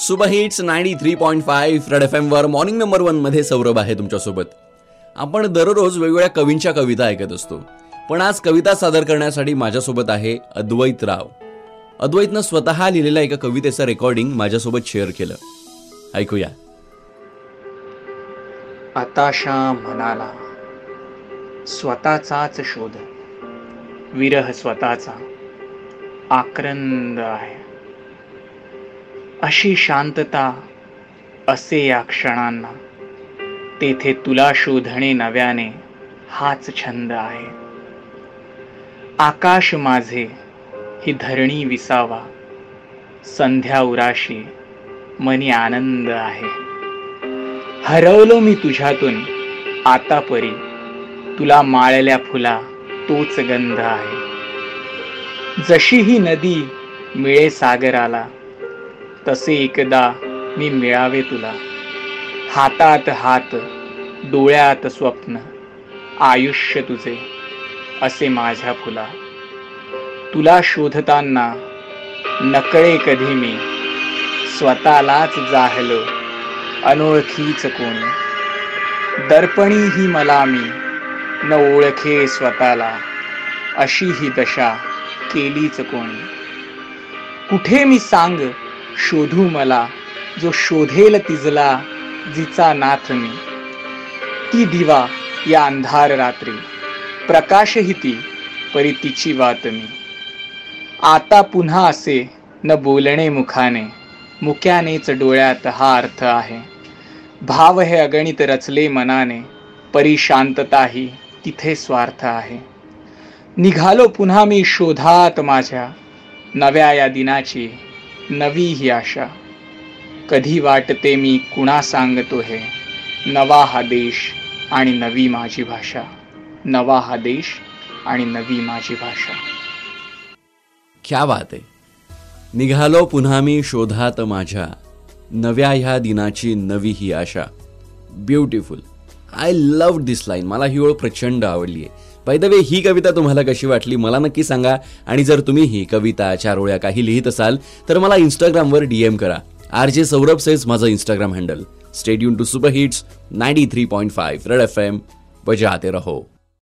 Super hits ninety three point five red F वर morning number वनमध्ये सौरभ आहे तुमच्यासोबत. आपण दररोज वेगवेगळ्या कवींच्या कविता ऐकत असतो. पण आज कविता सादर करण्यासाठी माझ्यासोबत आहे अद्वैत राव. अद्वैतनं स्वतः लिहिलेल्या एका कवितेचं रेकॉर्डिंग माझ्यासोबत शेअर केलं. ऐकूया. आताशा म्हणाला स्वतःचाच शोध. विरह स्वतःचा. आक्रंद आहे. अशी शांतता असे या क्षणांना. तेथे तुला शोधणे नव्याने हाच छंद आहे. आकाश माझे ही धरणी विसावा. संध्या उराशी मनी आनंद आहे. हरवलो मी तुझ्यातून आतापरी तुला माळल्या फुला तोच गंध आहे. जशी ही नदी मिळे सागराला तसे एकदा मी मिळावे तुला. हातात हात डोळ्यात स्वप्न आयुष्य तुझे असे माझ्या फुला. तुला शोधताना नकळे कधी मी स्वतःलाच जाहलो अनोळखीच कोणी. दर्पणी ही मला मी न ओळखे स्वतःला अशी ही दशा केलीच कोणी. कुठे मी सांग शोधू मला जो शोधेल तिजला जिचा नाथ मी. ती दिवा या अंधार रात्री प्रकाशही ती परी तिची वात मी. आता पुन्हा असे न बोलणे मुखाने मुक्यानेच डोळ्यात हा अर्थ आहे. भाव हे अगणित रचले मनाने परी शांतताही तिथे स्वार्थ आहे. निघालो पुन्हा मी शोधात माझ्या नव्या या दिनाची नवी ही आशा. कधी वाटते मी कुणा सांगतो हे. नवा हा देश आणि नवी माझी भाषा. नवा हा देश आणि नवी माझी भाषा. क्या बात आहे. निघालो पुन्हा मी शोधात माझ्या. नव्या ह्या दिनाची नवी ही आशा. Beautiful I love this line मला ही ओळ प्रचंड आवडली आहे. बाय द वे ही कविता तुम्हाला कशी वाटली? मला नक्की सांगा. आणि जर तुम्ही ही कविता चार ओळ्या काही लिहित असाल तर मला इंस्टाग्रामवर डीएम करा. आर जे सौरभ सेज माझं Instagram handle stadium to super hits ninety three point five red F M बजाते रहो.